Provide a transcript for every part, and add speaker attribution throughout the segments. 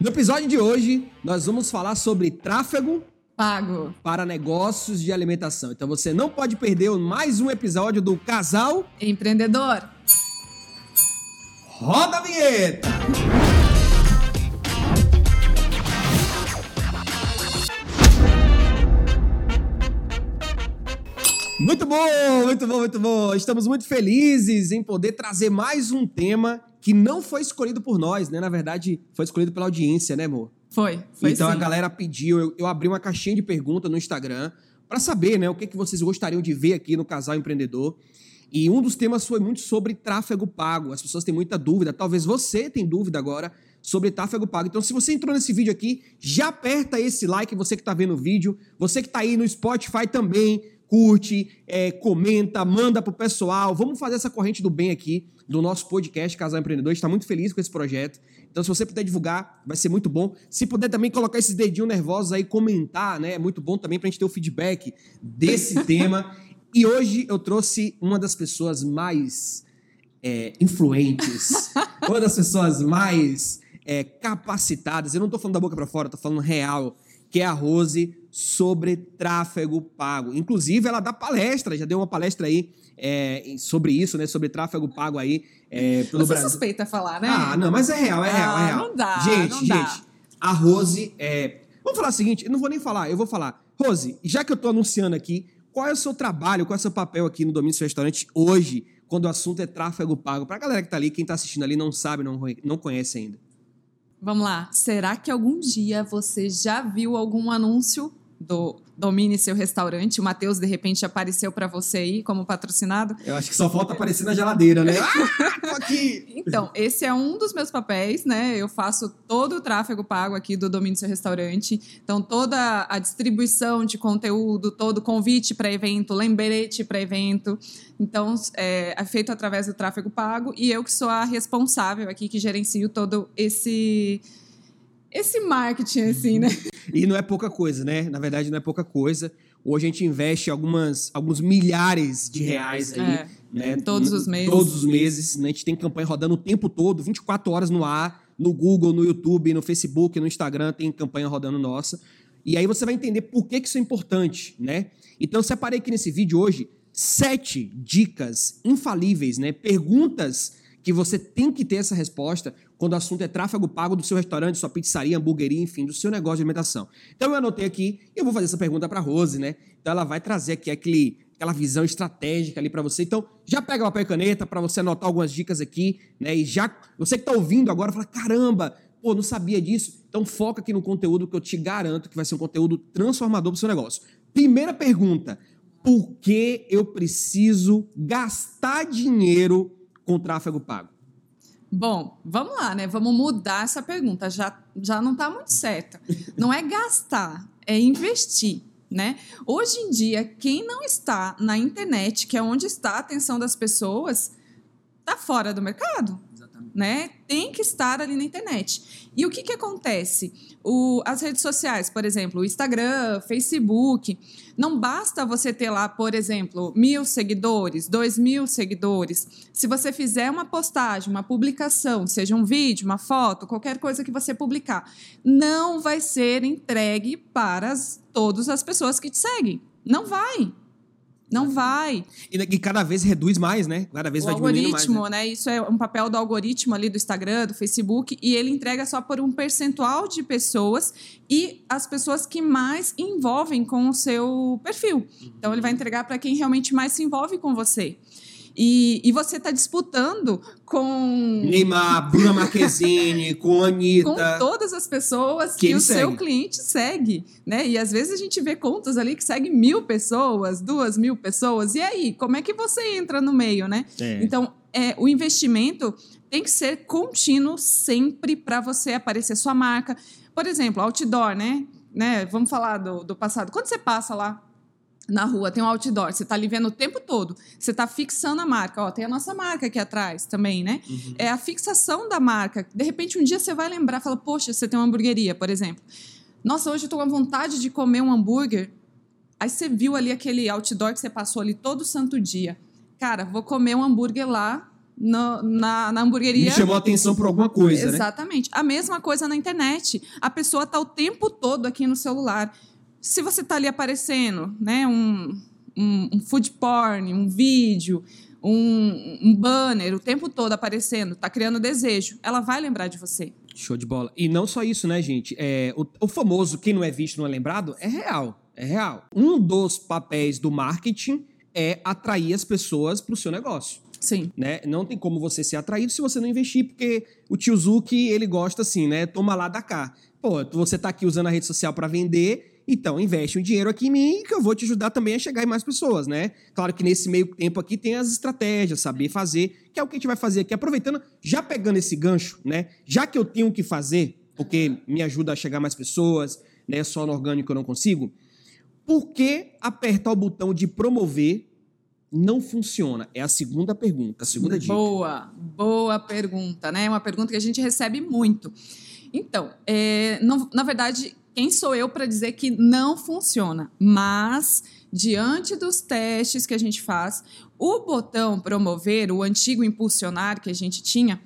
Speaker 1: No episódio de hoje, nós vamos falar sobre tráfego
Speaker 2: Pago.
Speaker 1: para negócios de alimentação. Então você não pode perder mais um episódio do Casal
Speaker 2: Empreendedor.
Speaker 1: Roda a Vinheta! Muito bom, muito bom, muito bom. Estamos muito felizes em poder trazer mais um tema que não foi escolhido por nós, né? Na verdade, foi escolhido pela audiência, né, amor?
Speaker 2: Foi, foi
Speaker 1: então
Speaker 2: sim.
Speaker 1: a galera pediu, eu, eu abri uma caixinha de pergunta no Instagram para saber, né, o que, que vocês gostariam de ver aqui no Casal Empreendedor. E um dos temas foi muito sobre tráfego pago. As pessoas têm muita dúvida, talvez você tenha dúvida agora sobre tráfego pago. Então, se você entrou nesse vídeo aqui, já aperta esse like, você que está vendo o vídeo, você que está aí no Spotify também, curte, é, comenta, manda pro pessoal. Vamos fazer essa corrente do bem aqui do nosso podcast Casal Empreendedor. A gente está muito feliz com esse projeto. Então, se você puder divulgar, vai ser muito bom. Se puder também colocar esses dedinhos nervosos aí, comentar, né? É muito bom também para a gente ter o feedback desse tema. E hoje eu trouxe uma das pessoas mais é, influentes, uma das pessoas mais é, capacitadas. Eu não tô falando da boca para fora, tô falando real, que é a Rose sobre tráfego pago. Inclusive, ela dá palestra, já deu uma palestra aí é, sobre isso, né? Sobre tráfego pago aí é, pelo
Speaker 2: Você
Speaker 1: Brasil.
Speaker 2: suspeita falar, né?
Speaker 1: Ah, não, mas é real, é real, é
Speaker 2: Ah,
Speaker 1: real.
Speaker 2: não dá,
Speaker 1: Gente,
Speaker 2: não
Speaker 1: gente,
Speaker 2: dá.
Speaker 1: a Rose é. Vamos falar o seguinte, eu não vou nem falar, eu vou falar. Rose, já que eu tô anunciando aqui, qual é o seu trabalho, qual é o seu papel aqui no Domínio Restaurante hoje, quando o assunto é tráfego pago? Pra galera que tá ali, quem tá assistindo ali não sabe, não, não conhece ainda.
Speaker 2: Vamos lá. Será que algum dia você já viu algum anúncio do Domine Seu Restaurante? O Matheus, de repente, apareceu para você aí como patrocinado?
Speaker 1: Eu acho que só falta aparecer na geladeira, né? Ah, aqui!
Speaker 2: Então, esse é um dos meus papéis, né? Eu faço todo o tráfego pago aqui do Domínio Seu Restaurante. Então, toda a distribuição de conteúdo, todo o convite para evento, lembrete para evento. Então, é, é feito através do tráfego pago. E eu que sou a responsável aqui, que gerencio todo esse... Esse marketing, assim, né?
Speaker 1: E não é pouca coisa, né? Na verdade, não é pouca coisa. Hoje a gente investe algumas, alguns milhares de reais aí.
Speaker 2: É,
Speaker 1: né?
Speaker 2: todos os meses.
Speaker 1: Todos os meses. Né? A gente tem campanha rodando o tempo todo, 24 horas no ar, no Google, no YouTube, no Facebook, no Instagram, tem campanha rodando nossa. E aí você vai entender por que, que isso é importante, né? Então, eu separei aqui nesse vídeo hoje sete dicas infalíveis, né? Perguntas que você tem que ter essa resposta quando o assunto é tráfego pago do seu restaurante, sua pizzaria, hamburgueria, enfim, do seu negócio de alimentação. Então eu anotei aqui e eu vou fazer essa pergunta para Rose, né? Então ela vai trazer aqui aquele, aquela visão estratégica ali para você. Então já pega papel e caneta para você anotar algumas dicas aqui, né? E já você que tá ouvindo agora fala: "Caramba, pô, não sabia disso". Então foca aqui no conteúdo que eu te garanto que vai ser um conteúdo transformador para seu negócio. Primeira pergunta: por que eu preciso gastar dinheiro com tráfego pago?
Speaker 2: Bom, vamos lá, né? Vamos mudar essa pergunta. Já, já não está muito certa. Não é gastar, é investir. Né? Hoje em dia, quem não está na internet, que é onde está a atenção das pessoas, está fora do mercado. Né? Tem que estar ali na internet. E o que, que acontece? O, as redes sociais, por exemplo, o Instagram, Facebook, não basta você ter lá, por exemplo, mil seguidores, dois mil seguidores. Se você fizer uma postagem, uma publicação, seja um vídeo, uma foto, qualquer coisa que você publicar, não vai ser entregue para as, todas as pessoas que te seguem. Não vai. Não vai.
Speaker 1: E, e cada vez reduz mais, né? Cada vez
Speaker 2: O
Speaker 1: vai diminuindo mais.
Speaker 2: algoritmo,
Speaker 1: né?
Speaker 2: né? Isso é um papel do algoritmo ali do Instagram, do Facebook, e ele entrega só por um percentual de pessoas e as pessoas que mais envolvem com o seu perfil. Então ele vai entregar para quem realmente mais se envolve com você. E, e você está disputando com
Speaker 1: Neymar, Bruna Marquezine, com a Anitta.
Speaker 2: com todas as pessoas
Speaker 1: Que
Speaker 2: o seu
Speaker 1: segue.
Speaker 2: cliente segue, né? E às vezes a gente vê contas ali que seguem mil pessoas, duas mil pessoas. E aí, como é que você entra no meio, né?
Speaker 1: É.
Speaker 2: Então, é, o investimento tem que ser contínuo sempre para você aparecer sua marca. Por exemplo, outdoor, né? né? Vamos falar do, do passado. Quando você passa lá na rua, tem um outdoor, você está ali vendo o tempo todo, você está fixando a marca. Ó, tem a nossa marca aqui atrás também, né?
Speaker 1: Uhum.
Speaker 2: É a fixação da marca. De repente, um dia você vai lembrar, fala, poxa, você tem uma hamburgueria, por exemplo. Nossa, hoje eu tô com vontade de comer um hambúrguer. Aí você viu ali aquele outdoor que você passou ali todo santo dia. Cara, vou comer um hambúrguer lá no- na, na hamburgueria.
Speaker 1: Me chamou a atenção por alguma coisa, né?
Speaker 2: Exatamente. A mesma coisa na internet. A pessoa está o tempo todo aqui no celular. Se você está ali aparecendo, né, um, um, um food porn, um vídeo, um, um banner, o tempo todo aparecendo, está criando desejo, ela vai lembrar de você.
Speaker 1: Show de bola. E não só isso, né, gente? É, o, o famoso quem não é visto não é lembrado é real. É real. Um dos papéis do marketing é atrair as pessoas para o seu negócio.
Speaker 2: Sim.
Speaker 1: Né? Não tem como você ser atraído se você não investir, porque o tio Zuki, ele gosta assim, né? Toma lá da cá. Pô, você tá aqui usando a rede social para vender, então investe um dinheiro aqui em mim que eu vou te ajudar também a chegar em mais pessoas, né? Claro que nesse meio tempo aqui tem as estratégias, saber fazer, que é o que a gente vai fazer aqui, aproveitando, já pegando esse gancho, né? Já que eu tenho que fazer, porque me ajuda a chegar mais pessoas, né? Só no orgânico eu não consigo. Por que apertar o botão de promover não funciona? É a segunda pergunta, a segunda dica.
Speaker 2: Boa, boa pergunta, né? É uma pergunta que a gente recebe muito. Então, é, não- na verdade, quem sou eu para dizer que não funciona? Mas, diante dos testes que a gente faz, o botão promover, o antigo impulsionar que a gente tinha,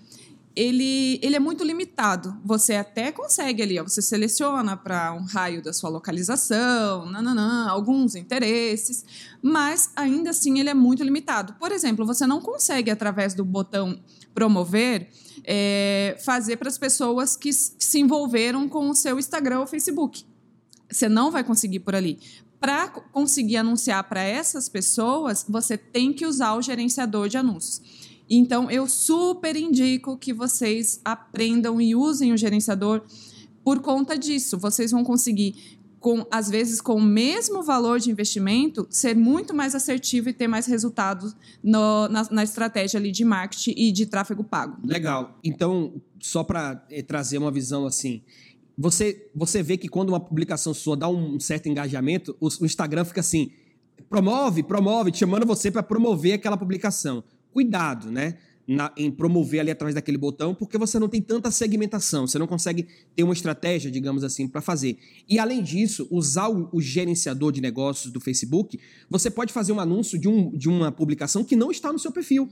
Speaker 2: ele, ele é muito limitado. Você até consegue ali, ó, você seleciona para um raio da sua localização, nananã, alguns interesses, mas ainda assim ele é muito limitado. Por exemplo, você não consegue, através do botão promover, é, fazer para as pessoas que se envolveram com o seu Instagram ou Facebook. Você não vai conseguir por ali. Para conseguir anunciar para essas pessoas, você tem que usar o gerenciador de anúncios. Então, eu super indico que vocês aprendam e usem o gerenciador por conta disso. Vocês vão conseguir, com, às vezes, com o mesmo valor de investimento, ser muito mais assertivo e ter mais resultados no- na, na estratégia ali de marketing e de tráfego pago.
Speaker 1: Legal. Então, só para trazer uma visão assim, você, você vê que quando uma publicação sua dá um certo engajamento, o, o Instagram fica assim, promove, promove, te chamando você para promover aquela publicação. Cuidado, né? na- em promover ali através daquele botão, porque você não tem tanta segmentação, você não consegue ter uma estratégia, digamos assim, para fazer. E além disso, usar o, o gerenciador de negócios do Facebook, você pode fazer um anúncio de, um, de uma publicação que não está no seu perfil.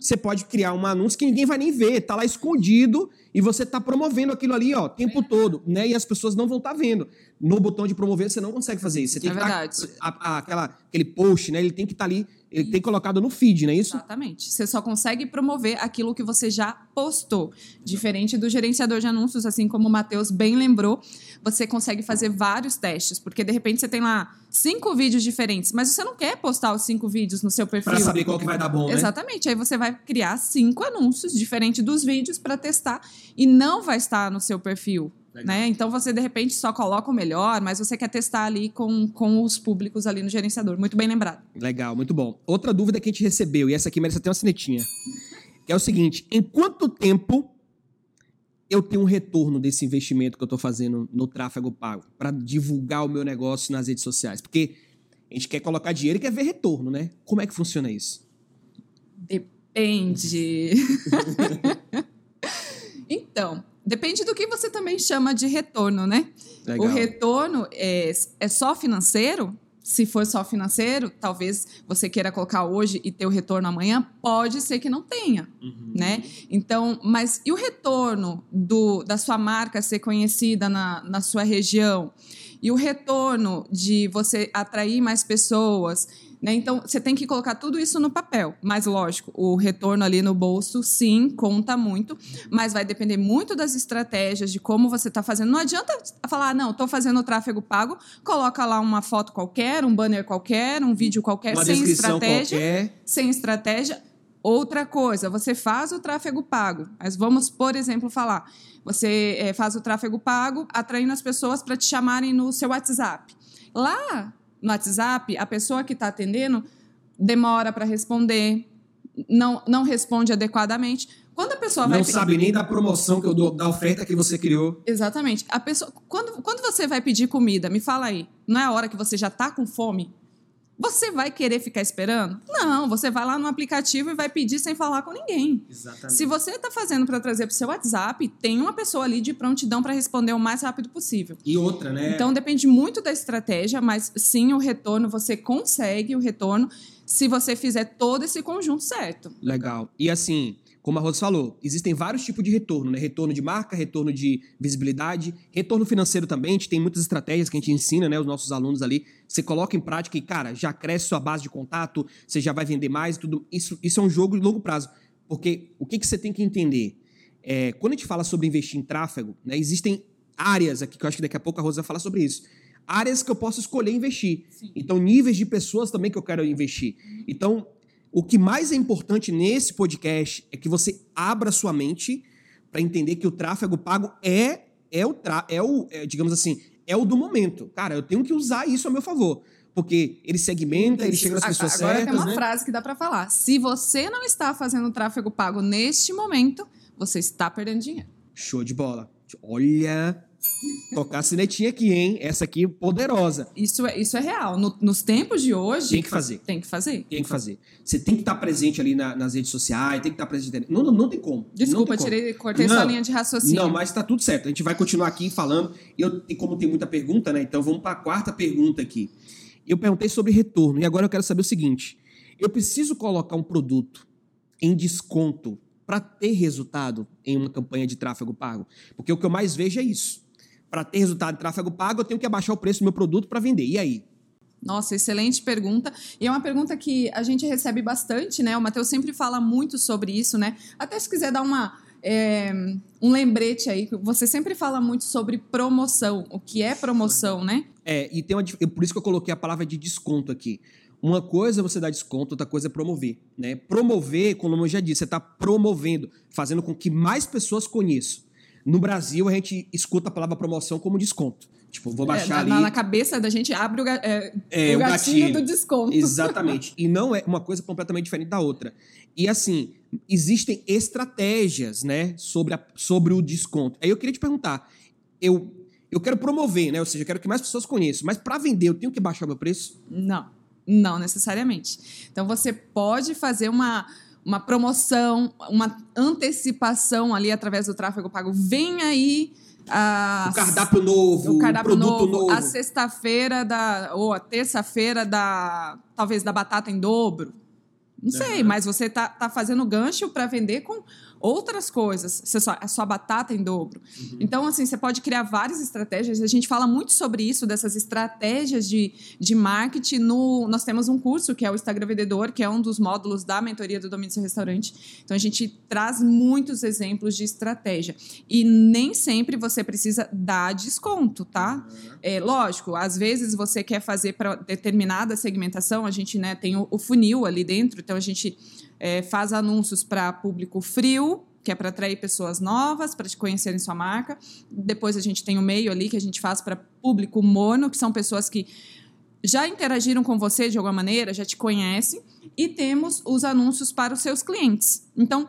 Speaker 1: Você pode criar um anúncio que ninguém vai nem ver, tá lá escondido e você tá promovendo aquilo ali, ó, o tempo todo, né? E as pessoas não vão estar vendo. No botão de promover você não consegue fazer isso. Você tem
Speaker 2: É
Speaker 1: que tá-
Speaker 2: verdade.
Speaker 1: a- a- aquela, aquele post, né? Ele tem que estar ali, ele tem colocado no feed, não é isso?
Speaker 2: Exatamente. Você só consegue promover aquilo que você já postou. Diferente do gerenciador de anúncios, assim como o Matheus bem lembrou, você consegue fazer vários testes, porque de repente você tem lá cinco vídeos diferentes, mas você não quer postar os cinco vídeos no seu perfil.
Speaker 1: Pra saber qual que vai dar bom, né?
Speaker 2: Exatamente. Aí você vai criar cinco anúncios diferentes dos vídeos para testar e não vai estar no seu perfil. Né? Então você de repente só coloca o melhor, mas você quer testar ali com, com os públicos ali no gerenciador. Muito bem lembrado.
Speaker 1: Legal, muito bom. Outra dúvida que a gente recebeu, e essa aqui merece até uma cinetinha, que é o seguinte: em quanto tempo eu tenho um retorno desse investimento que eu estou fazendo no tráfego pago para divulgar o meu negócio nas redes sociais? Porque a gente quer colocar dinheiro e quer ver retorno, né? Como é que funciona isso?
Speaker 2: Depende. então, depende do que você também chama de retorno, né?
Speaker 1: Legal.
Speaker 2: O retorno é, é só financeiro? Se for só financeiro, talvez você queira colocar hoje e ter o retorno amanhã, pode ser que não tenha,
Speaker 1: Uhum.
Speaker 2: né? Então, mas e o retorno do, da sua marca ser conhecida na, na sua região? E o retorno de você atrair mais pessoas? Né? Então, você tem que colocar tudo isso no papel. Mas, lógico, o retorno ali no bolso, sim, conta muito. Mas vai depender muito das estratégias, de como você está fazendo. Não adianta falar, ah, não, estou fazendo o tráfego pago, coloca lá uma foto qualquer, um banner qualquer, um vídeo qualquer,
Speaker 1: Uma
Speaker 2: sem estratégia
Speaker 1: qualquer.
Speaker 2: sem estratégia. Outra coisa, você faz o tráfego pago. Mas vamos, por exemplo, falar. Você eh, faz o tráfego pago atraindo as pessoas para te chamarem no seu WhatsApp. Lá no WhatsApp, a pessoa que está atendendo demora para responder, não, não responde adequadamente. Quando a pessoa vai
Speaker 1: Não sabe nem da promoção que eu dou, da oferta que você criou.
Speaker 2: Exatamente. A pessoa, quando, quando você vai pedir comida, me fala aí, não é a hora que você já está com fome? Você vai querer ficar esperando? Não, você vai lá no aplicativo e vai pedir sem falar com ninguém.
Speaker 1: Exatamente.
Speaker 2: Se você está fazendo para trazer para o seu WhatsApp, tem uma pessoa ali de prontidão para responder o mais rápido possível.
Speaker 1: E outra, né?
Speaker 2: Então depende muito da estratégia, mas sim, o retorno, você consegue o retorno se você fizer todo esse conjunto certo.
Speaker 1: Legal. E assim, como a Rosa falou, existem vários tipos de retorno, né? Retorno de marca, retorno de visibilidade, retorno financeiro também. A gente tem muitas estratégias que a gente ensina, né? Os nossos alunos ali. Você coloca em prática e, cara, já cresce sua base de contato, você já vai vender mais, tudo. Isso, isso é um jogo de longo prazo. Porque o que, que você tem que entender? É, quando a gente fala sobre investir em tráfego, né, existem áreas aqui, que eu acho que daqui a pouco a Rosa vai falar sobre isso. Áreas que eu posso escolher investir.
Speaker 2: Sim.
Speaker 1: Então, níveis de pessoas também que eu quero investir. Então, o que mais é importante nesse podcast é que você abra sua mente para entender que o tráfego pago é é o, tra é o é, digamos assim, é o do momento. Cara, eu tenho que usar isso a meu favor. Porque ele segmenta, ele chega nas pessoas
Speaker 2: Agora
Speaker 1: certas,
Speaker 2: tem uma
Speaker 1: né?
Speaker 2: frase que dá para falar. Se você não está fazendo tráfego pago neste momento, você está perdendo dinheiro.
Speaker 1: Show de bola. Olha, tocar a sinetinha aqui, hein? Essa aqui poderosa.
Speaker 2: Isso é, isso é real. No- nos tempos de hoje.
Speaker 1: Tem que fazer.
Speaker 2: Tem que fazer.
Speaker 1: Tem que fazer. Você tem que estar presente ali na- nas redes sociais, tem que estar presente. Não, não, não tem como.
Speaker 2: Desculpa,
Speaker 1: não tem como.
Speaker 2: tirei, cortei
Speaker 1: Não.
Speaker 2: sua linha de raciocínio.
Speaker 1: Não, mas tá tudo certo. A gente vai continuar aqui falando. E eu, e como tem muita pergunta, né? Então vamos para a quarta pergunta aqui. Eu perguntei sobre retorno e agora eu quero saber o seguinte: eu preciso colocar um produto em desconto para ter resultado em uma campanha de tráfego pago? Porque o que eu mais vejo é isso. Para ter resultado em tráfego pago, eu tenho que abaixar o preço do meu produto para vender. E aí?
Speaker 2: Nossa, excelente pergunta. E é uma pergunta que a gente recebe bastante, né? O Matheus sempre fala muito sobre isso, né? Até se quiser dar uma. é, um lembrete aí, você sempre fala muito sobre promoção, o que é promoção, né?
Speaker 1: É, e tem uma, dif- por isso que eu coloquei a palavra de desconto aqui. Uma coisa é você dar desconto, outra coisa é promover. Né? Promover, como eu já disse, você está promovendo, fazendo com que mais pessoas conheçam. No Brasil, a gente escuta a palavra promoção como desconto. Tipo, vou baixar
Speaker 2: É,
Speaker 1: ali.
Speaker 2: na, cabeça da gente abre o, é,
Speaker 1: É,
Speaker 2: o gatilho,
Speaker 1: gatilho.
Speaker 2: do desconto.
Speaker 1: Exatamente. E não é uma coisa completamente diferente da outra. E assim, existem estratégias, né, sobre, a- sobre o desconto. Aí eu queria te perguntar, eu, eu quero promover, né, ou seja, eu quero que mais pessoas conheçam, mas para vender eu tenho que baixar o meu preço?
Speaker 2: Não, não necessariamente. Então você pode fazer uma, uma promoção, uma antecipação ali através do tráfego pago. Vem aí a
Speaker 1: O cardápio novo,
Speaker 2: o cardápio
Speaker 1: produto
Speaker 2: novo,
Speaker 1: novo.
Speaker 2: a sexta-feira da ou a terça-feira da talvez da batata em dobro. Não sei,
Speaker 1: Aham.
Speaker 2: mas você tá, tá fazendo gancho para vender com outras coisas. Você só, a sua batata em dobro.
Speaker 1: Uhum.
Speaker 2: Então, assim, você pode criar várias estratégias. A gente fala muito sobre isso, dessas estratégias de, de marketing. No, nós temos um curso que é o Instagram Vendedor, que é um dos módulos da mentoria do Domínio do Seu Restaurante. Então, a gente traz muitos exemplos de estratégia. E nem sempre você precisa dar desconto, tá? É lógico, às vezes você quer fazer para determinada segmentação, a gente né, tem o, o funil ali dentro, então a gente é, faz anúncios para público frio, que é para atrair pessoas novas, para te conhecerem sua marca. Depois a gente tem o meio ali que a gente faz para público mono, que são pessoas que já interagiram com você de alguma maneira, já te conhecem, e temos os anúncios para os seus clientes. Então,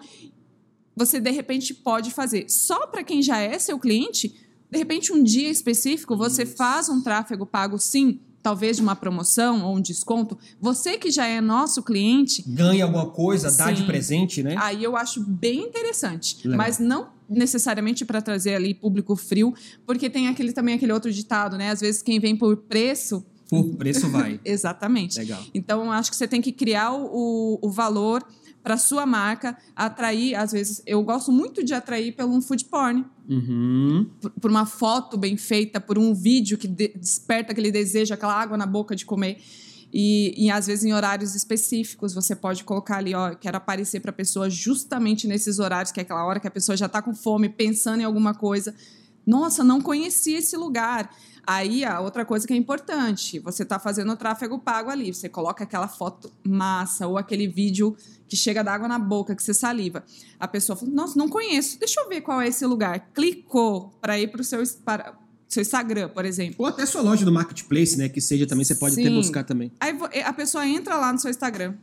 Speaker 2: você de repente pode fazer só para quem já é seu cliente, de repente um dia específico você faz um tráfego pago sim, talvez de uma promoção ou um desconto. Você que já é nosso cliente,
Speaker 1: Ganha alguma coisa, dá de
Speaker 2: Sim.
Speaker 1: presente, né?
Speaker 2: Aí eu acho bem interessante,
Speaker 1: Legal.
Speaker 2: mas não necessariamente para trazer ali público frio, porque tem aquele também aquele outro ditado, né? Às vezes quem vem por preço,
Speaker 1: Por preço vai.
Speaker 2: exatamente.
Speaker 1: Legal.
Speaker 2: Então eu acho que você tem que criar o, o valor para sua marca, atrair, às vezes eu gosto muito de atrair pelo um food porn,
Speaker 1: Uhum.
Speaker 2: por, por uma foto bem feita, por um vídeo que de- desperta aquele desejo, aquela água na boca de comer. E, e às vezes em horários específicos você pode colocar ali, ó, quero aparecer para a pessoa justamente nesses horários, que é aquela hora que a pessoa já está com fome, pensando em alguma coisa. Nossa, não conhecia esse lugar. Aí a outra coisa que é importante, você está fazendo o tráfego pago ali, você coloca aquela foto massa ou aquele vídeo que chega d'água na boca, que você saliva. A pessoa fala, nossa, não conheço, deixa eu ver qual é esse lugar. Clicou para ir para o seu, para, seu Instagram, por exemplo.
Speaker 1: Ou até sua loja do marketplace, né? Que seja também, você pode até
Speaker 2: Sim.
Speaker 1: buscar também.
Speaker 2: Aí a pessoa entra lá no seu Instagram.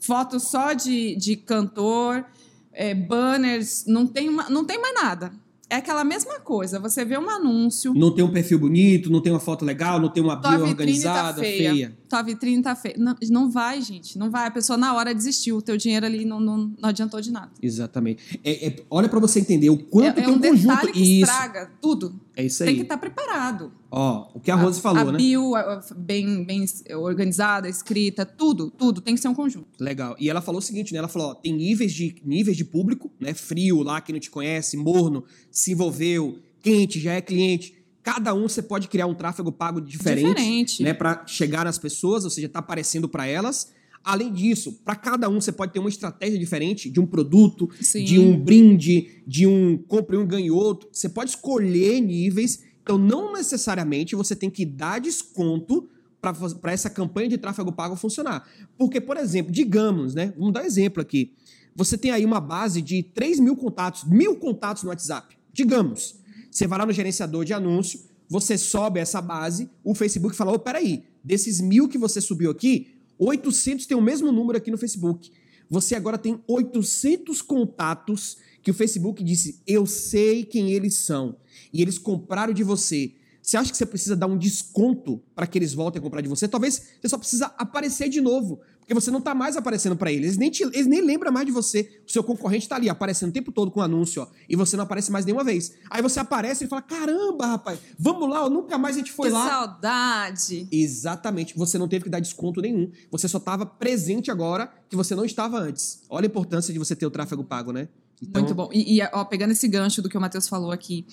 Speaker 2: Foto só de, de cantor, é, banners, não tem, não tem mais nada. É aquela mesma coisa. Você vê um anúncio,
Speaker 1: Não tem um perfil bonito, não tem uma foto legal, não tem uma bio
Speaker 2: vitrine
Speaker 1: organizada,
Speaker 2: tá feia.
Speaker 1: feia.
Speaker 2: Tua vitrine tá feia. Não, não vai, gente. Não vai. A pessoa na hora desistiu. O teu dinheiro ali não, não, não adiantou de nada.
Speaker 1: Exatamente. É, é, olha para você entender o quanto
Speaker 2: é,
Speaker 1: tem
Speaker 2: é um,
Speaker 1: um conjunto.
Speaker 2: detalhe que
Speaker 1: Isso.
Speaker 2: estraga tudo.
Speaker 1: É isso
Speaker 2: Tem
Speaker 1: aí.
Speaker 2: que estar preparado.
Speaker 1: Ó, o que a Rose falou,
Speaker 2: a
Speaker 1: né?
Speaker 2: bio a- a- bem, bem organizada, escrita, tudo, tudo. Tem que ser um conjunto.
Speaker 1: Legal. E ela falou o seguinte, né? Ela falou, ó, tem níveis de, níveis de público, né? Frio lá, quem não te conhece, morno, se envolveu, quente, já é cliente. Cada um você pode criar um tráfego pago diferente,
Speaker 2: Diferente.
Speaker 1: né? Para chegar nas pessoas, ou seja, tá aparecendo para elas. Além disso, para cada um você pode ter uma estratégia diferente de um produto,
Speaker 2: Sim.
Speaker 1: de um brinde, de um compre um ganhe outro. Você pode escolher níveis. Então, não necessariamente você tem que dar desconto para essa campanha de tráfego pago funcionar. Porque, por exemplo, digamos, né? Vamos dar um exemplo aqui. Você tem aí uma base de 3 mil contatos, mil contatos no WhatsApp. Digamos. Você vai lá no gerenciador de anúncio, você sobe essa base, o Facebook fala: ô, peraí, desses mil que você subiu aqui, 800 tem o mesmo número aqui no Facebook. Você agora tem 800 contatos que o Facebook disse: eu sei quem eles são. E eles compraram de você. Você acha que você precisa dar um desconto para que eles voltem a comprar de você? Talvez você só precisa aparecer de novo, porque você não tá mais aparecendo para eles. Eles nem, te- eles nem lembram mais de você. O seu concorrente tá ali aparecendo o tempo todo com anúncio, ó, e você não aparece mais nenhuma vez. Aí você aparece e fala: "Caramba, rapaz, vamos lá, ó, nunca mais a gente foi
Speaker 2: que
Speaker 1: lá".
Speaker 2: saudade.
Speaker 1: Exatamente. Você não teve que dar desconto nenhum. Você só estava presente agora que você não estava antes. Olha a importância de você ter o tráfego pago, né? Então,
Speaker 2: Muito bom. E, e, ó, pegando esse gancho do que o Matheus falou aqui,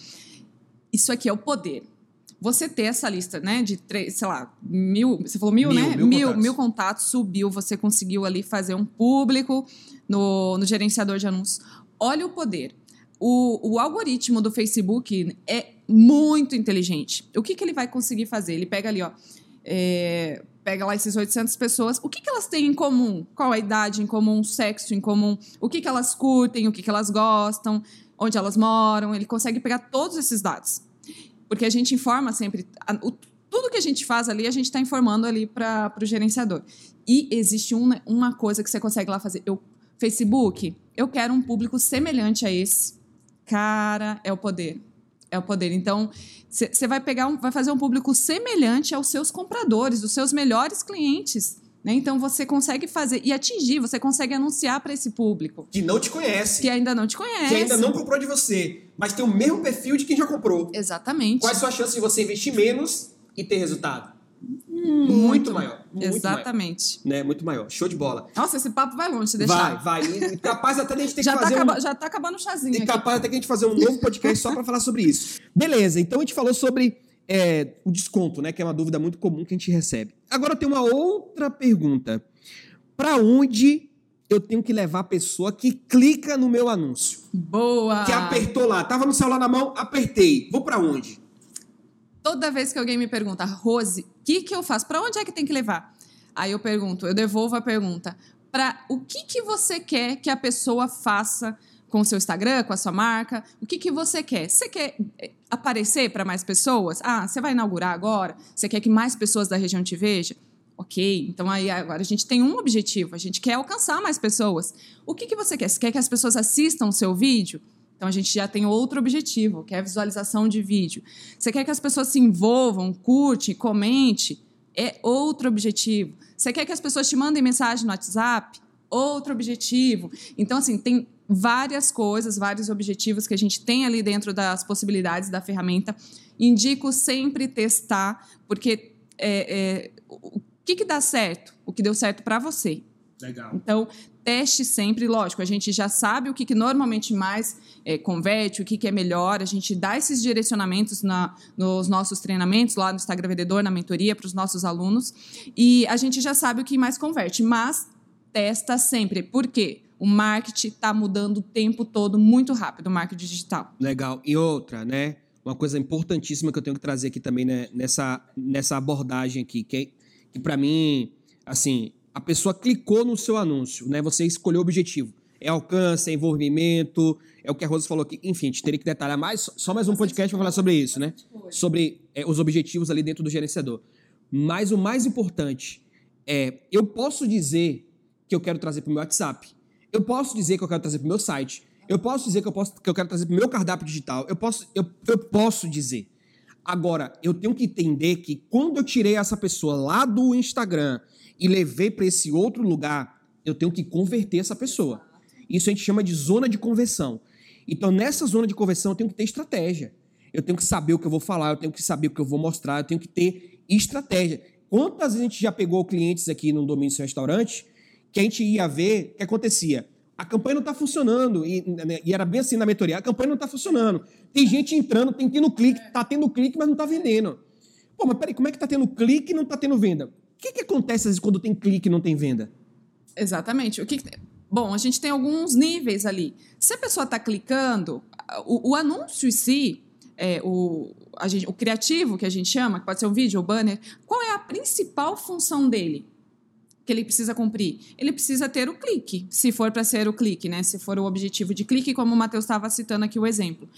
Speaker 2: isso aqui é o poder. Você ter essa lista, né, de três, sei lá, mil, você falou mil,
Speaker 1: Mil,
Speaker 2: né?
Speaker 1: mil
Speaker 2: mil,
Speaker 1: contatos.
Speaker 2: mil contatos, subiu, você conseguiu ali fazer um público no, no gerenciador de anúncios. Olha o poder. O, o algoritmo do Facebook é muito inteligente. O que, que ele vai conseguir fazer? Ele pega ali, ó, é, pega lá esses 800 pessoas, o que, que elas têm em comum? Qual a idade em comum, sexo em comum, o que, que elas curtem, o que, que elas gostam, onde elas moram. Ele consegue pegar todos esses dados. Porque a gente informa sempre. a- o- tudo que a gente faz ali, a gente está informando ali para o gerenciador. E existe um- uma coisa que você consegue lá fazer. Eu, Facebook, eu quero um público semelhante a esse. Cara, é o poder. É o poder. Então, você vai pegar um, vai fazer um público semelhante aos seus compradores, os seus melhores clientes. Né? Então você consegue fazer e atingir, você consegue anunciar para esse público
Speaker 1: que não te conhece,
Speaker 2: que ainda não te conhece.
Speaker 1: que ainda não comprou de você, mas tem o mesmo perfil de quem já comprou.
Speaker 2: Exatamente.
Speaker 1: Quais são as chances de você investir menos e ter resultado?
Speaker 2: Muito,
Speaker 1: muito maior. Muito
Speaker 2: Exatamente.
Speaker 1: maior. Né? Muito maior. Show de bola.
Speaker 2: Nossa, esse papo vai longe, deixar.
Speaker 1: Vai, vai. E capaz até de a gente ter
Speaker 2: Já
Speaker 1: que
Speaker 2: tá,
Speaker 1: fazer um...
Speaker 2: já tá acabando o chazinho
Speaker 1: E
Speaker 2: aqui.
Speaker 1: capaz até que a gente fazer um novo podcast só para falar sobre isso. Beleza, então a gente falou sobre é, o desconto, né? Que é uma dúvida muito comum que a gente recebe. Agora tem uma outra pergunta. Para onde eu tenho que levar a pessoa que clica no meu anúncio?
Speaker 2: Boa!
Speaker 1: Que apertou lá, tava no celular na mão, apertei. Vou para onde?
Speaker 2: Toda vez que alguém me pergunta, Rose, o que, que eu faço? Para onde é que tem que levar? Aí eu pergunto, eu devolvo a pergunta. Para o que, que você quer que a pessoa faça com o seu Instagram, com a sua marca? O que, que você quer? Você quer eh, aparecer para mais pessoas? Ah, você vai inaugurar agora? Você quer que mais pessoas da região te vejam? Ok, então aí agora a gente tem um objetivo, a gente quer alcançar mais pessoas. O que, que você quer? Você quer que as pessoas assistam o seu vídeo? Então a gente já tem outro objetivo, que é a visualização de vídeo. Você quer que as pessoas se envolvam, curte, comente? É outro objetivo. Você quer que as pessoas te mandem mensagem no WhatsApp? Outro objetivo. Então, assim, tem várias coisas, vários objetivos que a gente tem ali dentro das possibilidades da ferramenta. Indico sempre testar, porque é, é, o que, que dá certo? O que deu certo para você.
Speaker 1: Legal.
Speaker 2: Então, teste sempre, lógico, a gente já sabe o que, que normalmente mais é, converte, o que, que é melhor, a gente dá esses direcionamentos na, nos nossos treinamentos, lá no Instagram Vendedor, na mentoria, para os nossos alunos, e a gente já sabe o que mais converte, mas testa sempre. Por quê? O marketing está mudando o tempo todo muito rápido, o marketing digital.
Speaker 1: Legal. E outra, né? Uma coisa importantíssima que eu tenho que trazer aqui também né, nessa, nessa abordagem aqui, que, que para mim, assim, a pessoa clicou no seu anúncio, né? Você escolheu o objetivo. É alcance, é envolvimento, é o que a Rosa falou aqui. Enfim, a gente teria que detalhar mais, só mais um podcast para falar sobre isso, né? Sobre é, os objetivos ali dentro do gerenciador. Mas o mais importante é, eu posso dizer que eu quero trazer para o meu WhatsApp. Eu posso dizer que eu quero trazer para o meu site. Eu posso dizer que eu, posso, que eu quero trazer para o meu cardápio digital. Eu posso, eu, eu posso dizer. Agora, eu tenho que entender que quando eu tirei essa pessoa lá do Instagram e levei para esse outro lugar, eu tenho que converter essa pessoa. Isso a gente chama de zona de conversão. Então, nessa zona de conversão, eu tenho que ter estratégia. Eu tenho que saber o que eu vou falar, eu tenho que saber o que eu vou mostrar, eu tenho que ter estratégia. Quantas vezes a gente já pegou clientes aqui no domínio do seu restaurante que a gente ia ver o que acontecia? A campanha não está funcionando. E, e, era bem assim na mentoria: a campanha não está funcionando. Tem gente entrando, tem tendo clique, está tendo clique, mas não está vendendo. Pô, mas peraí, como é que está tendo clique e não está tendo venda? O que, que acontece vezes quando tem clique e não tem venda?
Speaker 2: Exatamente. O que, Bom, a gente tem alguns níveis ali. Se a pessoa está clicando, o, o, anúncio em si, é, o, gente, o criativo que a gente chama, que pode ser um vídeo ou banner, qual é a principal função dele? Que ele precisa cumprir? Ele precisa ter o clique, se for para ser o clique, né? Se for o objetivo de clique, como o Matheus estava citando aqui o exemplo.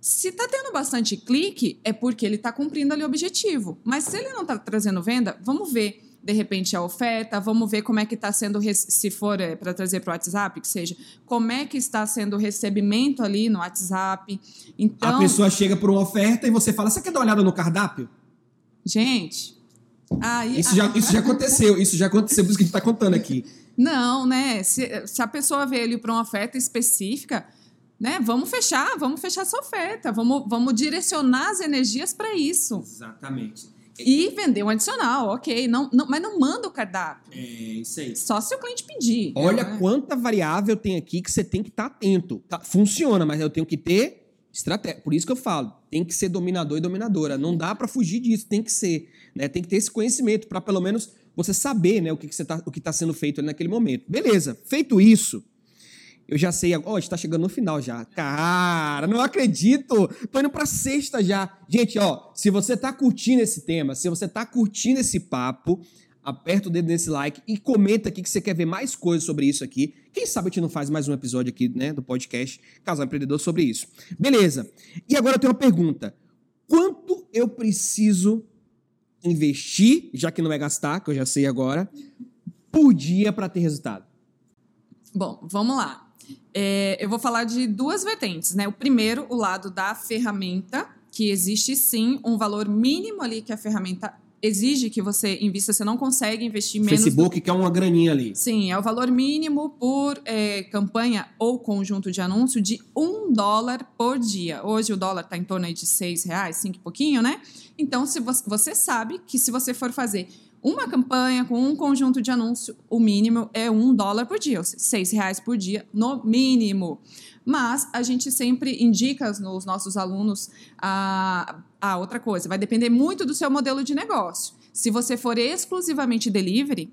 Speaker 2: Se está tendo bastante clique, é porque ele está cumprindo ali o objetivo. Mas se ele não está trazendo venda, vamos ver de repente a oferta, vamos ver como é que está sendo, se for é, para trazer para o WhatsApp, que seja, como é que está sendo o recebimento ali no WhatsApp. Então,
Speaker 1: a pessoa chega por uma oferta e você fala, você quer dar uma olhada no cardápio?
Speaker 2: Gente, aí,
Speaker 1: isso, já, isso já aconteceu, isso já aconteceu, por isso que a gente está contando aqui.
Speaker 2: Não, né? Se, se a pessoa veio ali para uma oferta específica, né? Vamos fechar, vamos fechar essa oferta, vamos, vamos direcionar as energias para isso.
Speaker 1: Exatamente.
Speaker 2: E vender um adicional, ok. Não, não, mas não manda o cardápio.
Speaker 1: É, isso aí.
Speaker 2: Só se o cliente pedir.
Speaker 1: Olha né? quanta variável tem aqui que você tem que estar tá atento. Tá, funciona, mas eu tenho que ter estratégia. Por isso que eu falo, tem que ser dominador e dominadora. Não dá para fugir disso, tem que ser. Né? Tem que ter esse conhecimento para pelo menos você saber né, o que está tá sendo feito naquele momento. Beleza, feito isso, eu já sei, ó, oh, está chegando no final já. Cara, não acredito. Tô indo para sexta já. Gente, ó, se você tá curtindo esse tema, se você tá curtindo esse papo, aperta o dedo nesse like e comenta aqui que você quer ver mais coisas sobre isso aqui. Quem sabe a gente não faz mais um episódio aqui, né, do podcast Casal Empreendedor sobre isso. Beleza. E agora eu tenho uma pergunta. Quanto eu preciso investir, já que não é gastar, que eu já sei agora, por dia para ter resultado?
Speaker 2: Bom, vamos lá. É, eu vou falar de duas vertentes, né? O primeiro, o lado da ferramenta, que existe sim um valor mínimo ali que a ferramenta exige que você invista, você não consegue investir menos.
Speaker 1: Facebook do... que é uma graninha ali.
Speaker 2: Sim, é o valor mínimo por é, campanha ou conjunto de anúncio de um dólar por dia. Hoje o dólar está em torno aí de seis reais, cinco e pouquinho, né? Então, se você, você sabe que se você for fazer uma campanha com um conjunto de anúncio, o mínimo é um dólar por dia, ou seja, seis reais por dia, no mínimo. Mas a gente sempre indica nos nossos alunos a, a outra coisa. Vai depender muito do seu modelo de negócio. Se você for exclusivamente delivery,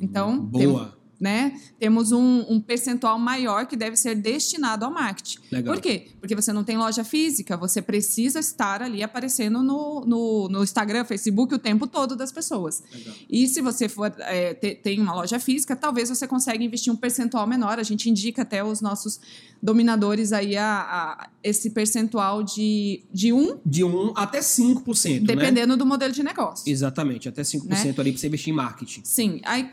Speaker 2: então.
Speaker 1: Boa
Speaker 2: né? Temos um, um, percentual maior que deve ser destinado ao marketing.
Speaker 1: Legal.
Speaker 2: Por quê? Porque você não tem loja física, você precisa estar ali aparecendo no, no, no Instagram, Facebook o tempo todo das pessoas. Legal. E se você for é, tem uma loja física, talvez você consiga investir um percentual menor. A gente indica até os nossos dominadores aí a, a esse percentual de, de 1...
Speaker 1: De 1 até 5%,
Speaker 2: né? Dependendo né? do modelo de negócio.
Speaker 1: Exatamente, até 5% né? ali para você investir em marketing.
Speaker 2: Sim, aí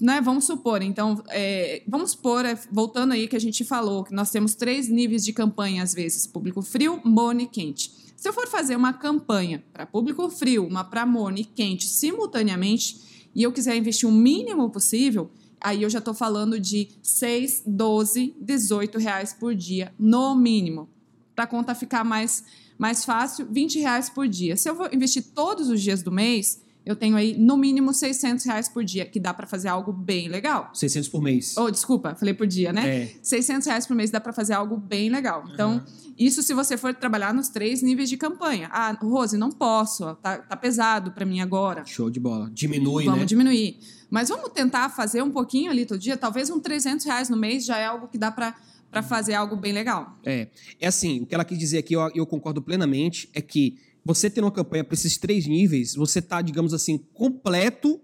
Speaker 2: né, vamos supor, então, é, vamos supor, é, voltando aí que a gente falou, que nós temos três níveis de campanha, às vezes, público frio, morno e quente. Se eu for fazer uma campanha para público frio, uma para morno e quente simultaneamente, e eu quiser investir o mínimo possível, aí eu já estou falando de 6, 12, 18 reais por dia, no mínimo. Para a conta ficar mais, mais fácil, 20 reais por dia. Se eu vou investir todos os dias do mês, eu tenho aí no mínimo 600 reais por dia, que dá para fazer algo bem legal.
Speaker 1: 600 por mês.
Speaker 2: Oh, desculpa, falei por dia, né?
Speaker 1: É.
Speaker 2: 600 reais por mês dá para fazer algo bem legal. Então, uhum. isso se você for trabalhar nos três níveis de campanha. Ah, Rose, não posso, tá, tá pesado para mim agora.
Speaker 1: Show de bola. Diminui,
Speaker 2: vamos
Speaker 1: né?
Speaker 2: Vamos diminuir. Mas vamos tentar fazer um pouquinho ali todo dia. Talvez um 300 reais no mês já é algo que dá para para fazer algo bem legal.
Speaker 1: É, é assim, o que ela quis dizer aqui, eu, eu concordo plenamente, é que você ter uma campanha para esses três níveis, você está, digamos assim, completo,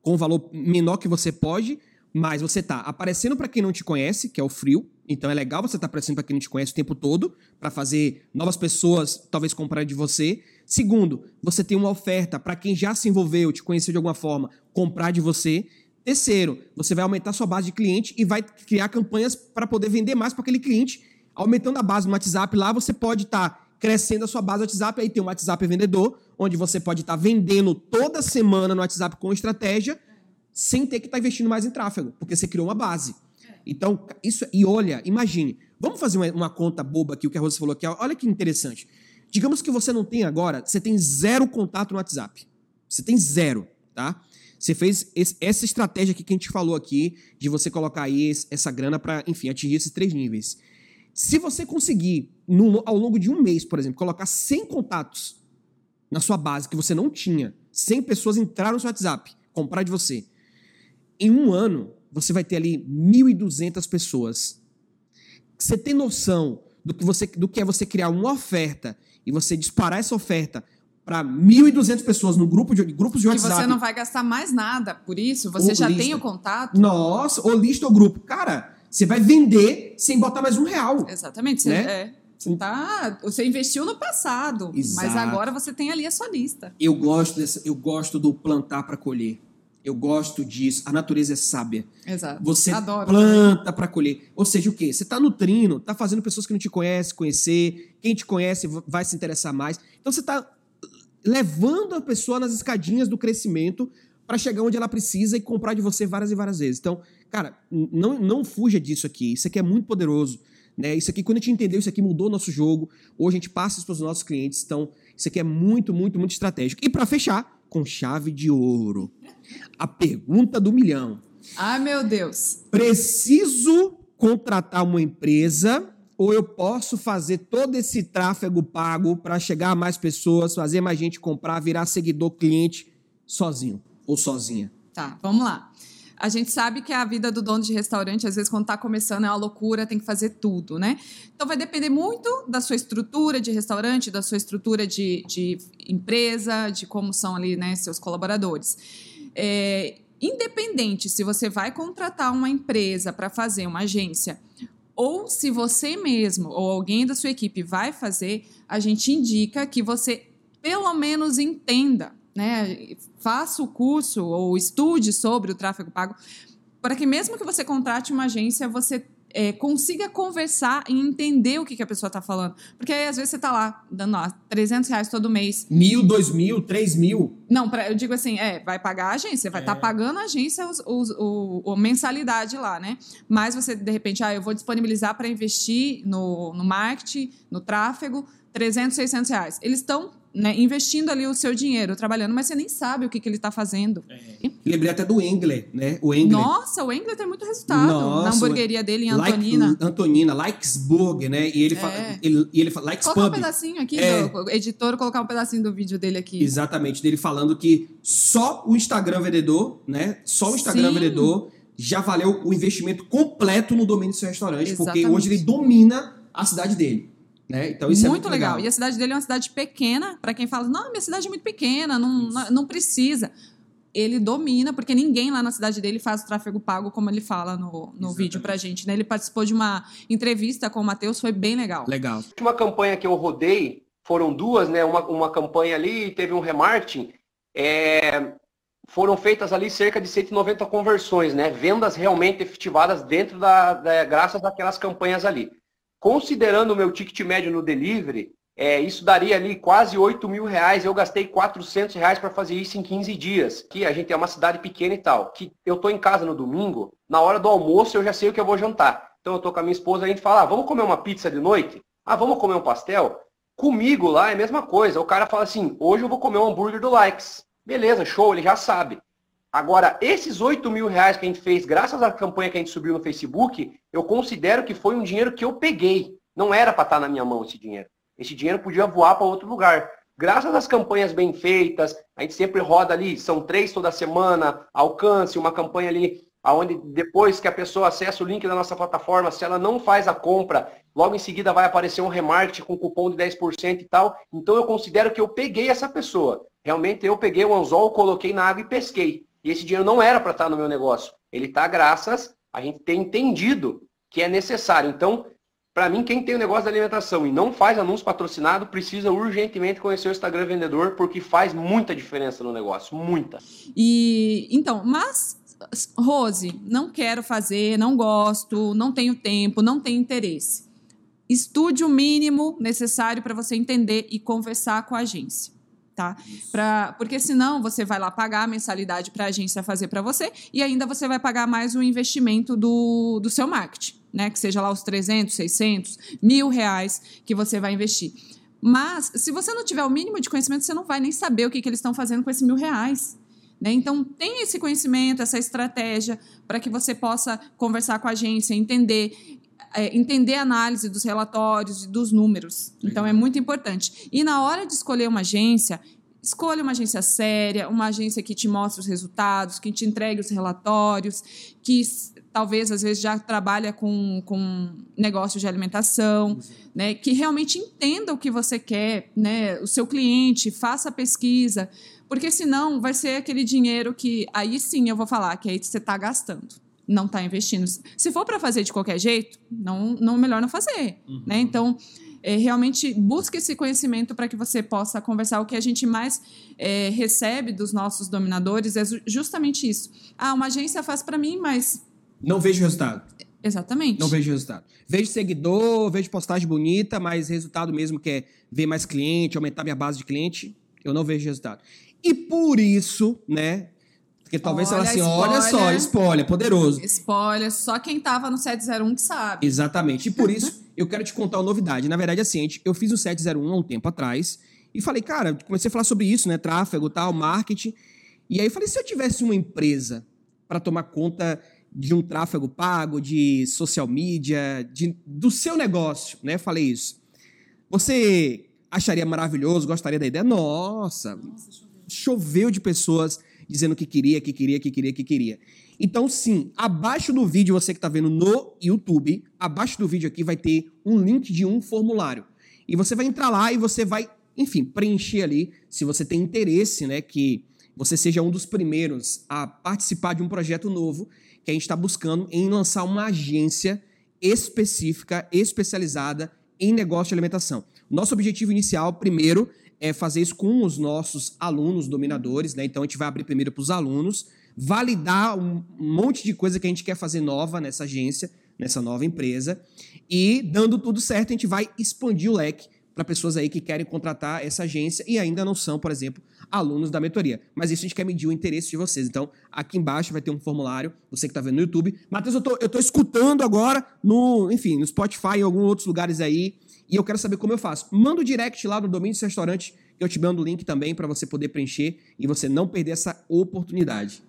Speaker 1: com o valor menor que você pode, mas você está aparecendo para quem não te conhece, que é o frio. Então é legal você estar tá aparecendo para quem não te conhece o tempo todo, para fazer novas pessoas talvez comprarem de você. Segundo, você tem uma oferta para quem já se envolveu, te conheceu de alguma forma, comprar de você. Terceiro, você vai aumentar sua base de cliente e vai criar campanhas para poder vender mais para aquele cliente. Aumentando a base no WhatsApp lá, você pode estar tá crescendo a sua base WhatsApp. Aí tem o WhatsApp vendedor, onde você pode estar vendendo toda semana no WhatsApp com estratégia, sem ter que estar investindo mais em tráfego, porque você criou uma base. Então, isso. E olha, imagine. Vamos fazer uma, uma conta boba aqui, o que a Rosa falou aqui. Olha que interessante. Digamos que você não tem agora, você tem zero contato no WhatsApp. Você tem zero, tá? Você fez esse, essa estratégia aqui que a gente falou aqui, de você colocar aí essa grana para, enfim, atingir esses três níveis. Se você conseguir, no, ao longo de um mês, por exemplo, colocar 100 contatos na sua base que você não tinha, 100 pessoas entraram no seu WhatsApp, comprar de você, em um ano, você vai ter ali 1.200 pessoas. Você tem noção do que, você, do que é você criar uma oferta e você disparar essa oferta para 1.200 pessoas no grupo de grupos de WhatsApp.
Speaker 2: Que você não vai gastar mais nada por isso, você já lista. tem o contato.
Speaker 1: Nossa, ou lista ou grupo. Cara, você vai vender sem botar mais um real.
Speaker 2: Exatamente. Né? é, você, tá, você investiu no passado, Exato. mas agora você tem ali a sua lista.
Speaker 1: Eu gosto, dessa, eu gosto do plantar para colher. Eu gosto disso. A natureza é sábia.
Speaker 2: Exato.
Speaker 1: Você Adoro. planta para colher. Ou seja, o quê? Você está nutrindo, está fazendo pessoas que não te conhecem conhecer. Quem te conhece vai se interessar mais. Então você está levando a pessoa nas escadinhas do crescimento para chegar onde ela precisa e comprar de você várias e várias vezes. Então, cara, não, não fuja disso aqui. Isso aqui é muito poderoso. Né? Isso aqui, quando a gente entendeu, isso aqui mudou o nosso jogo. Hoje a gente passa isso para os nossos clientes. Então, isso aqui é muito, muito, muito estratégico. E para fechar, com chave de ouro. A pergunta do milhão.
Speaker 2: Ai, meu Deus.
Speaker 1: Preciso contratar uma empresa ou eu posso fazer todo esse tráfego pago para chegar a mais pessoas, fazer mais gente comprar, virar seguidor cliente sozinho ou sozinha?
Speaker 2: Tá, vamos lá. A gente sabe que a vida do dono de restaurante, às vezes, quando está começando, é uma loucura, tem que fazer tudo, né? Então, vai depender muito da sua estrutura de restaurante, da sua estrutura de, de empresa, de como são ali, né, seus colaboradores. É, independente se você vai contratar uma empresa para fazer uma agência ou se você mesmo ou alguém da sua equipe vai fazer, a gente indica que você pelo menos entenda né, faça o curso ou estude sobre o tráfego pago, para que mesmo que você contrate uma agência, você é, consiga conversar e entender o que, que a pessoa está falando. Porque aí, às vezes, você está lá, dando ó, 300 reais todo mês.
Speaker 1: Mil, dois mil, três mil.
Speaker 2: Não, pra, eu digo assim, é, vai pagar a agência, vai estar tá é. tá pagando a agência os, os, o, o, mensalidade lá, né? Mas você, de repente, ah, eu vou disponibilizar para investir no, no marketing, no tráfego, 300, 600 reais. Eles estão né, investindo ali o seu dinheiro, trabalhando, mas você nem sabe o que, que ele está fazendo.
Speaker 1: É. Lembrei até do Engler, né? O Engler.
Speaker 2: Nossa, o Engler tem muito resultado Nossa, na hamburgueria dele em Antonina.
Speaker 1: Like, Antonina, Likesburg, né? E ele é. fala. Ele, e ele fala Likes
Speaker 2: Colocar um pedacinho aqui, é. do, editor, colocar um pedacinho do vídeo dele aqui.
Speaker 1: Exatamente, dele falando que só o Instagram vendedor, né? Só o Instagram Sim. vendedor já valeu o investimento completo no domínio do seu restaurante, Exatamente. porque hoje ele domina a cidade dele. Né? Então isso é muito é muito legal. legal.
Speaker 2: E a cidade dele é uma cidade pequena, para quem fala, não, minha cidade é muito pequena, não, não precisa. Ele domina, porque ninguém lá na cidade dele faz o tráfego pago, como ele fala no, no vídeo pra gente. Né? Ele participou de uma entrevista com o Matheus, foi bem legal.
Speaker 1: Legal. A
Speaker 3: última campanha que eu rodei, foram duas, né? Uma, uma campanha ali, teve um remarketing. É, foram feitas ali cerca de 190 conversões, né? Vendas realmente efetivadas dentro da, da graças àquelas campanhas ali. Considerando o meu ticket médio no delivery, é, isso daria ali quase 8 mil reais. Eu gastei 400 reais para fazer isso em 15 dias. Que a gente é uma cidade pequena e tal. Que eu tô em casa no domingo, na hora do almoço eu já sei o que eu vou jantar. Então eu tô com a minha esposa, a gente fala, ah, vamos comer uma pizza de noite? Ah, vamos comer um pastel? Comigo lá é a mesma coisa. O cara fala assim, hoje eu vou comer um hambúrguer do Likes. Beleza, show, ele já sabe. Agora, esses 8 mil reais que a gente fez, graças à campanha que a gente subiu no Facebook, eu considero que foi um dinheiro que eu peguei. Não era para estar tá na minha mão esse dinheiro. Esse dinheiro podia voar para outro lugar. Graças às campanhas bem feitas, a gente sempre roda ali, são três toda semana, alcance, uma campanha ali, aonde depois que a pessoa acessa o link da nossa plataforma, se ela não faz a compra, logo em seguida vai aparecer um remarketing com cupom de 10% e tal. Então eu considero que eu peguei essa pessoa. Realmente eu peguei o anzol, coloquei na água e pesquei. E esse dinheiro não era para estar no meu negócio. Ele está graças a gente ter entendido que é necessário. Então, para mim, quem tem o negócio da alimentação e não faz anúncio patrocinado, precisa urgentemente conhecer o Instagram Vendedor, porque faz muita diferença no negócio. Muita.
Speaker 2: E então, mas Rose, não quero fazer, não gosto, não tenho tempo, não tenho interesse. estude o mínimo necessário para você entender e conversar com a agência. Tá? Pra, porque senão você vai lá pagar a mensalidade para a agência fazer para você e ainda você vai pagar mais o investimento do, do seu marketing, né? Que seja lá os 300, 600, mil reais que você vai investir. Mas, se você não tiver o mínimo de conhecimento, você não vai nem saber o que, que eles estão fazendo com esse mil reais. Né? Então, tem esse conhecimento, essa estratégia, para que você possa conversar com a agência, entender entender a análise dos relatórios e dos números. Então, é muito importante. E na hora de escolher uma agência, escolha uma agência séria, uma agência que te mostre os resultados, que te entregue os relatórios, que talvez às vezes já trabalha com, com negócio de alimentação, né, que realmente entenda o que você quer, né, o seu cliente, faça a pesquisa, porque senão vai ser aquele dinheiro que aí sim eu vou falar que aí você está gastando não está investindo. Se for para fazer de qualquer jeito, não, não melhor não fazer, uhum. né? Então, é, realmente busque esse conhecimento para que você possa conversar. O que a gente mais é, recebe dos nossos dominadores é justamente isso. Ah, uma agência faz para mim, mas
Speaker 1: não vejo resultado.
Speaker 2: Exatamente.
Speaker 1: Não vejo resultado. Vejo seguidor, vejo postagem bonita, mas resultado mesmo que é ver mais cliente, aumentar minha base de cliente, eu não vejo resultado. E por isso, né, porque talvez olha, ela assim, spoiler, olha só, spoiler, poderoso.
Speaker 2: Spoiler, só quem tava no 701 que sabe.
Speaker 1: Exatamente. E por isso, eu quero te contar uma novidade. Na verdade, assim, eu fiz o 701 há um tempo atrás e falei, cara, comecei a falar sobre isso, né? Tráfego, tal, marketing. E aí eu falei, se eu tivesse uma empresa para tomar conta de um tráfego pago, de social media, de, do seu negócio, né? Falei isso. Você acharia maravilhoso, gostaria da ideia? Nossa, Nossa choveu. choveu de pessoas dizendo que queria, que queria, que queria, que queria. Então, sim, abaixo do vídeo, você que está vendo no YouTube, abaixo do vídeo aqui vai ter um link de um formulário. E você vai entrar lá e você vai, enfim, preencher ali, se você tem interesse, né, que você seja um dos primeiros a participar de um projeto novo que a gente está buscando em lançar uma agência específica, especializada em negócio de alimentação. Nosso objetivo inicial, primeiro, é fazer isso com os nossos alunos dominadores, né? Então a gente vai abrir primeiro para os alunos, validar um monte de coisa que a gente quer fazer nova nessa agência, nessa nova empresa, e dando tudo certo, a gente vai expandir o leque para pessoas aí que querem contratar essa agência e ainda não são, por exemplo, alunos da mentoria. Mas isso a gente quer medir o interesse de vocês. Então, aqui embaixo vai ter um formulário, você que está vendo no YouTube. Matheus, eu tô, tô escutando agora no, enfim, no Spotify e em alguns outros lugares aí e eu quero saber como eu faço. Manda o direct lá do Domínio do Restaurante, que eu te mando o link também para você poder preencher e você não perder essa oportunidade.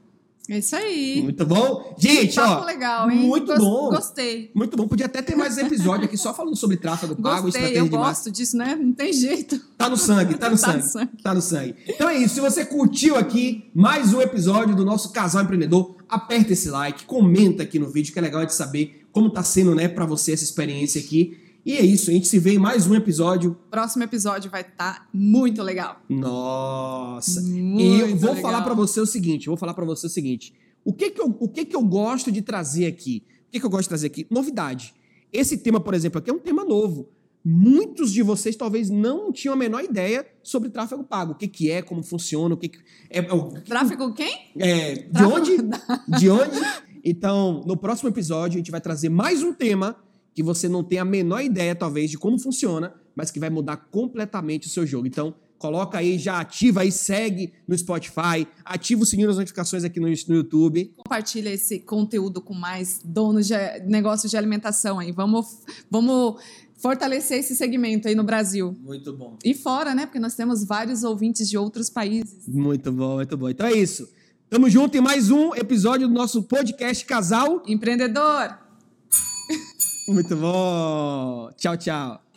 Speaker 2: É isso aí.
Speaker 1: Muito bom. Gente, ó.
Speaker 2: legal, hein?
Speaker 1: Muito bom.
Speaker 2: Gostei.
Speaker 1: Muito bom. Podia até ter mais episódio aqui só falando sobre tráfego pago,
Speaker 2: Gostei,
Speaker 1: estratégia
Speaker 2: eu
Speaker 1: de
Speaker 2: gosto disso, né? Não tem jeito.
Speaker 1: Tá no sangue, tá no tá sangue. No sangue. Tá no sangue. Então é isso. Se você curtiu aqui mais um episódio do nosso Casal Empreendedor, aperta esse like, comenta aqui no vídeo, que é legal de saber como tá sendo, né, para você essa experiência aqui. E é isso, a gente se vê em mais um episódio.
Speaker 2: Próximo episódio vai estar tá muito legal.
Speaker 1: Nossa. Muito e eu vou legal. falar para você o seguinte, vou falar para você o seguinte. O que que eu, o que que eu gosto de trazer aqui? O que que eu gosto de trazer aqui? Novidade. Esse tema, por exemplo, aqui é um tema novo. Muitos de vocês talvez não tinham a menor ideia sobre tráfego pago. O que, que é, como funciona, o que, que é, é o,
Speaker 2: Tráfego quem?
Speaker 1: É, de tráfego... onde? De onde? Então, no próximo episódio, a gente vai trazer mais um tema que você não tem a menor ideia, talvez, de como funciona, mas que vai mudar completamente o seu jogo. Então, coloca aí, já ativa aí, segue no Spotify, ativa o sininho das notificações aqui no, no YouTube.
Speaker 2: Compartilha esse conteúdo com mais donos de negócios de alimentação aí. Vamos, vamos fortalecer esse segmento aí no Brasil.
Speaker 1: Muito bom.
Speaker 2: E fora, né? Porque nós temos vários ouvintes de outros países.
Speaker 1: Muito bom, muito bom. Então é isso. Tamo junto em mais um episódio do nosso podcast Casal
Speaker 2: Empreendedor.
Speaker 1: Muito bom. Tchau, tchau.